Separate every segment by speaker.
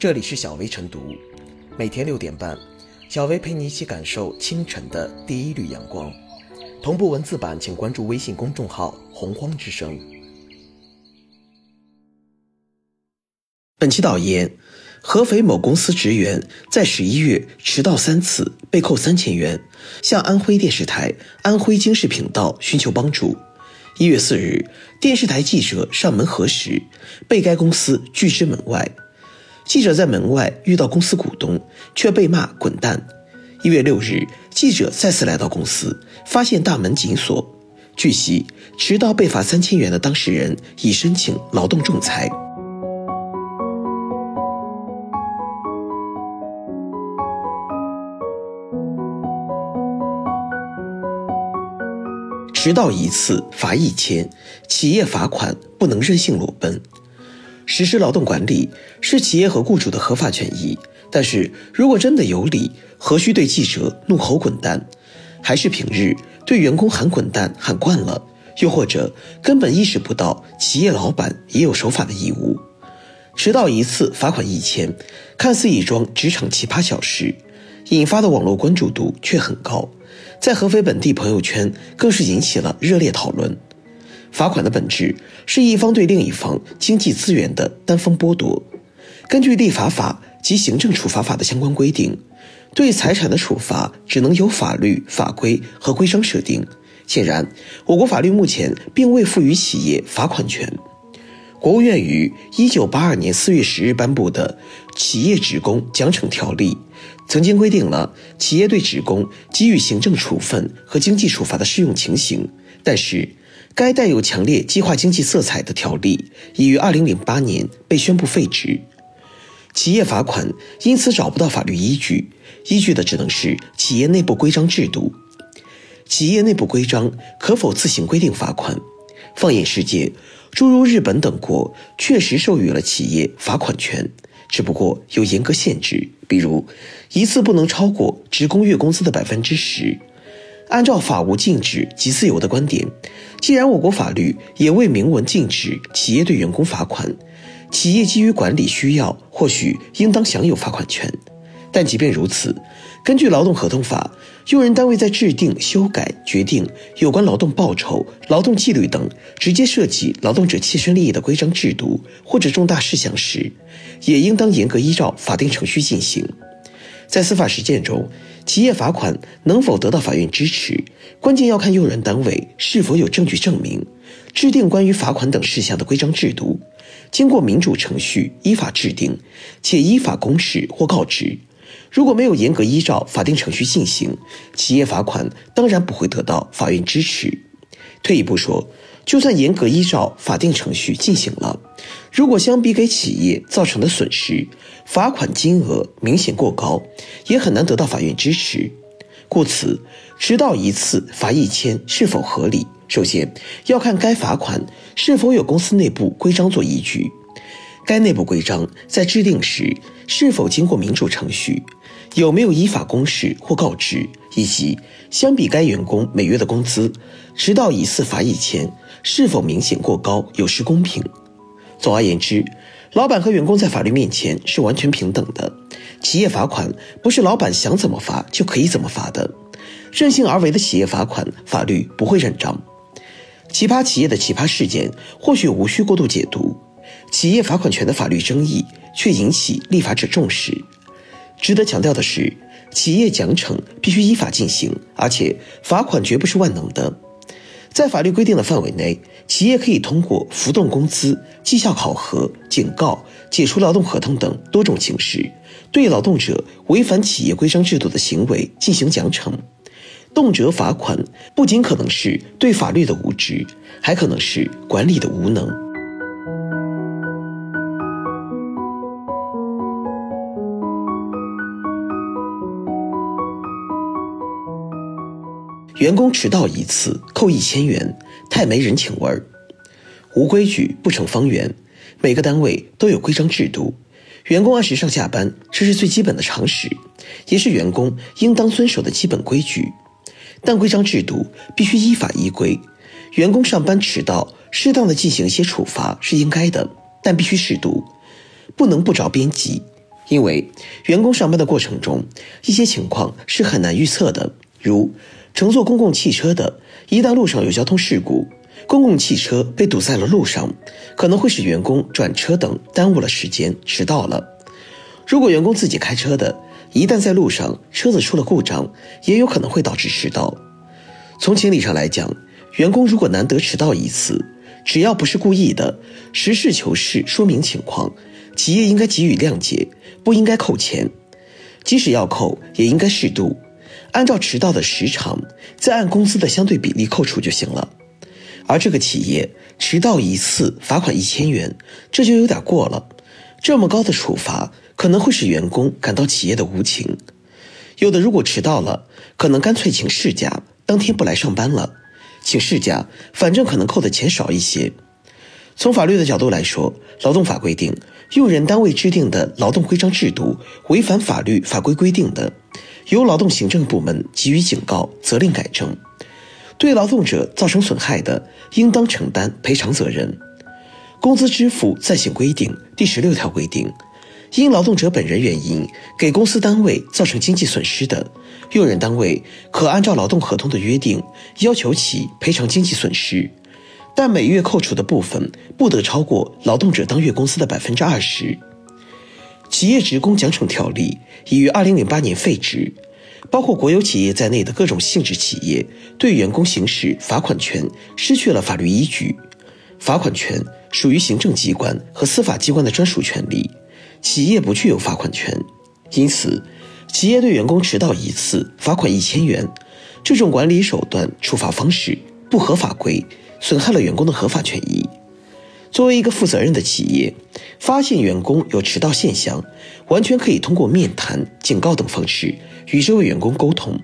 Speaker 1: 这里是小薇晨读，每天六点半，小薇陪你一起感受清晨的第一缕阳光。同步文字版，请关注微信公众号“洪荒之声”。本期导言：合肥某公司职员在十一月迟到三次，被扣三千元，向安徽电视台安徽经视频道寻求帮助。一月四日，电视台记者上门核实，被该公司拒之门外。记者在门外遇到公司股东，却被骂滚蛋。一月六日，记者再次来到公司，发现大门紧锁。据悉，迟到被罚三千元的当事人已申请劳动仲裁。迟到一次罚一千，企业罚款不能任性裸奔。实施劳动管理是企业和雇主的合法权益，但是如果真的有理，何须对记者怒吼滚蛋？还是平日对员工喊滚蛋喊惯了，又或者根本意识不到企业老板也有守法的义务？迟到一次罚款一千，看似一桩职场奇葩小事，引发的网络关注度却很高。在合肥本地朋友圈更是引起了热烈讨论。罚款的本质是一方对另一方经济资源的单方剥夺。根据立法法及行政处罚法的相关规定，对财产的处罚只能由法律法规和规章设定。显然，我国法律目前并未赋予企业罚款权。国务院于一九八二年四月十日颁布的《企业职工奖惩条例》。曾经规定了企业对职工给予行政处分和经济处罚的适用情形，但是该带有强烈计划经济色彩的条例已于二零零八年被宣布废止，企业罚款因此找不到法律依据，依据的只能是企业内部规章制度。企业内部规章可否自行规定罚款？放眼世界，诸如日本等国确实授予了企业罚款权。只不过有严格限制，比如一次不能超过职工月工资的百分之十。按照法无禁止即自由的观点，既然我国法律也未明文禁止企业对员工罚款，企业基于管理需要，或许应当享有罚款权。但即便如此，根据劳动合同法，用人单位在制定、修改、决定有关劳动报酬、劳动纪律等直接涉及劳动者切身利益的规章制度或者重大事项时，也应当严格依照法定程序进行。在司法实践中，企业罚款能否得到法院支持，关键要看用人单位是否有证据证明制定关于罚款等事项的规章制度经过民主程序依法制定，且依法公示或告知。如果没有严格依照法定程序进行，企业罚款当然不会得到法院支持。退一步说，就算严格依照法定程序进行了，如果相比给企业造成的损失，罚款金额明显过高，也很难得到法院支持。故此，迟到一次罚一千是否合理，首先要看该罚款是否有公司内部规章做依据，该内部规章在制定时是否经过民主程序。有没有依法公示或告知，以及相比该员工每月的工资，迟到一次罚一千，是否明显过高，有失公平？总而言之，老板和员工在法律面前是完全平等的。企业罚款不是老板想怎么罚就可以怎么罚的，任性而为的企业罚款，法律不会认账。奇葩企业的奇葩事件或许无需过度解读，企业罚款权的法律争议却引起立法者重视。值得强调的是，企业奖惩必须依法进行，而且罚款绝不是万能的。在法律规定的范围内，企业可以通过浮动工资、绩效考核、警告、解除劳动合同等多种形式，对劳动者违反企业规章制度的行为进行奖惩。动辄罚款，不仅可能是对法律的无知，还可能是管理的无能。员工迟到一次扣一千元，太没人情味儿。无规矩不成方圆，每个单位都有规章制度，员工按时上下班，这是最基本的常识，也是员工应当遵守的基本规矩。但规章制度必须依法依规，员工上班迟到，适当的进行一些处罚是应该的，但必须适度，不能不着边际。因为员工上班的过程中，一些情况是很难预测的，如乘坐公共汽车的，一旦路上有交通事故，公共汽车被堵在了路上，可能会使员工转车等耽误了时间，迟到了。如果员工自己开车的，一旦在路上车子出了故障，也有可能会导致迟到。从情理上来讲，员工如果难得迟到一次，只要不是故意的，实事求是说明情况，企业应该给予谅解，不应该扣钱。即使要扣，也应该适度，按照迟到的时长，再按工资的相对比例扣除就行了。而这个企业迟到一次罚款一千元，这就有点过了。这么高的处罚可能会使员工感到企业的无情。有的如果迟到了，可能干脆请事假，当天不来上班了。请事假，反正可能扣的钱少一些。从法律的角度来说，劳动法规定，用人单位制定的劳动规章制度违反法律法规规定的，由劳动行政部门给予警告、责令改正；对劳动者造成损害的，应当承担赔偿责任。工资支付暂行规定第十六条规定，因劳动者本人原因给公司单位造成经济损失的，用人单位可按照劳动合同的约定要求其赔偿经济损失。但每月扣除的部分不得超过劳动者当月工资的百分之二十。企业职工奖惩条例已于二零零八年废止，包括国有企业在内的各种性质企业对员工行使罚款权失去了法律依据。罚款权属于行政机关和司法机关的专属权利，企业不具有罚款权。因此，企业对员工迟到一次罚款一千元，这种管理手段处罚方式不合法规。损害了员工的合法权益。作为一个负责任的企业，发现员工有迟到现象，完全可以通过面谈、警告等方式与这位员工沟通，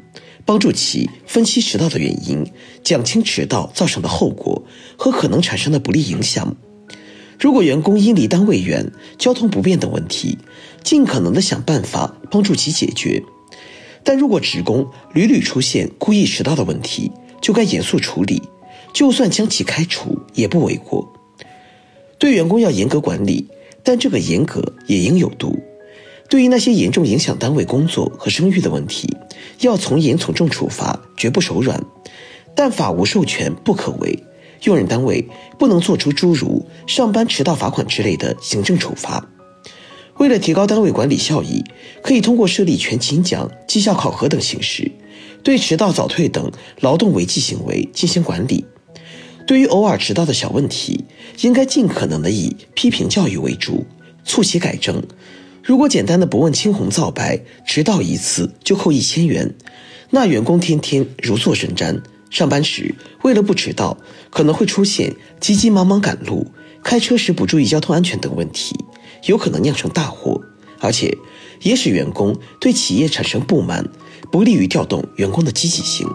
Speaker 1: 帮助其分析迟到的原因，讲清迟到造成的后果和可能产生的不利影响。如果员工因离单位远、交通不便等问题，尽可能的想办法帮助其解决。但如果职工屡屡出现故意迟到的问题，就该严肃处理。就算将其开除也不为过。对员工要严格管理，但这个严格也应有度。对于那些严重影响单位工作和声誉的问题，要从严从重处罚，绝不手软。但法无授权不可为，用人单位不能做出诸如上班迟到罚款之类的行政处罚。为了提高单位管理效益，可以通过设立全勤奖、绩效考核等形式，对迟到早退等劳动违纪行为进行管理。对于偶尔迟到的小问题，应该尽可能的以批评教育为主，促其改正。如果简单的不问青红皂白，迟到一次就扣一千元，那员工天天如坐针毡，上班时为了不迟到，可能会出现急急忙忙赶路、开车时不注意交通安全等问题，有可能酿成大祸，而且也使员工对企业产生不满，不利于调动员工的积极性。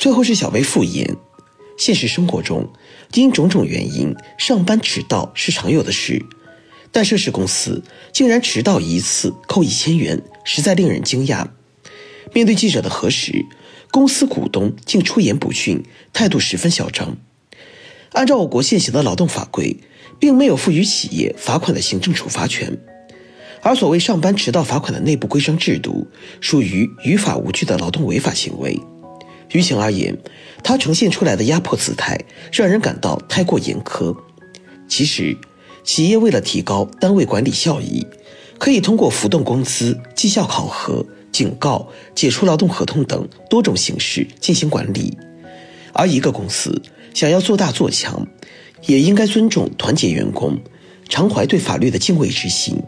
Speaker 1: 最后是小薇复言，现实生活中，因种种原因，上班迟到是常有的事，但涉事公司竟然迟到一次扣一千元，实在令人惊讶。面对记者的核实，公司股东竟出言不逊，态度十分嚣张。按照我国现行的劳动法规，并没有赋予企业罚款的行政处罚权，而所谓上班迟到罚款的内部规章制度，属于于法无据的劳动违法行为。于情而言，他呈现出来的压迫姿态让人感到太过严苛。其实，企业为了提高单位管理效益，可以通过浮动工资、绩效考核、警告、解除劳动合同等多种形式进行管理。而一个公司想要做大做强，也应该尊重团结员工，常怀对法律的敬畏之心。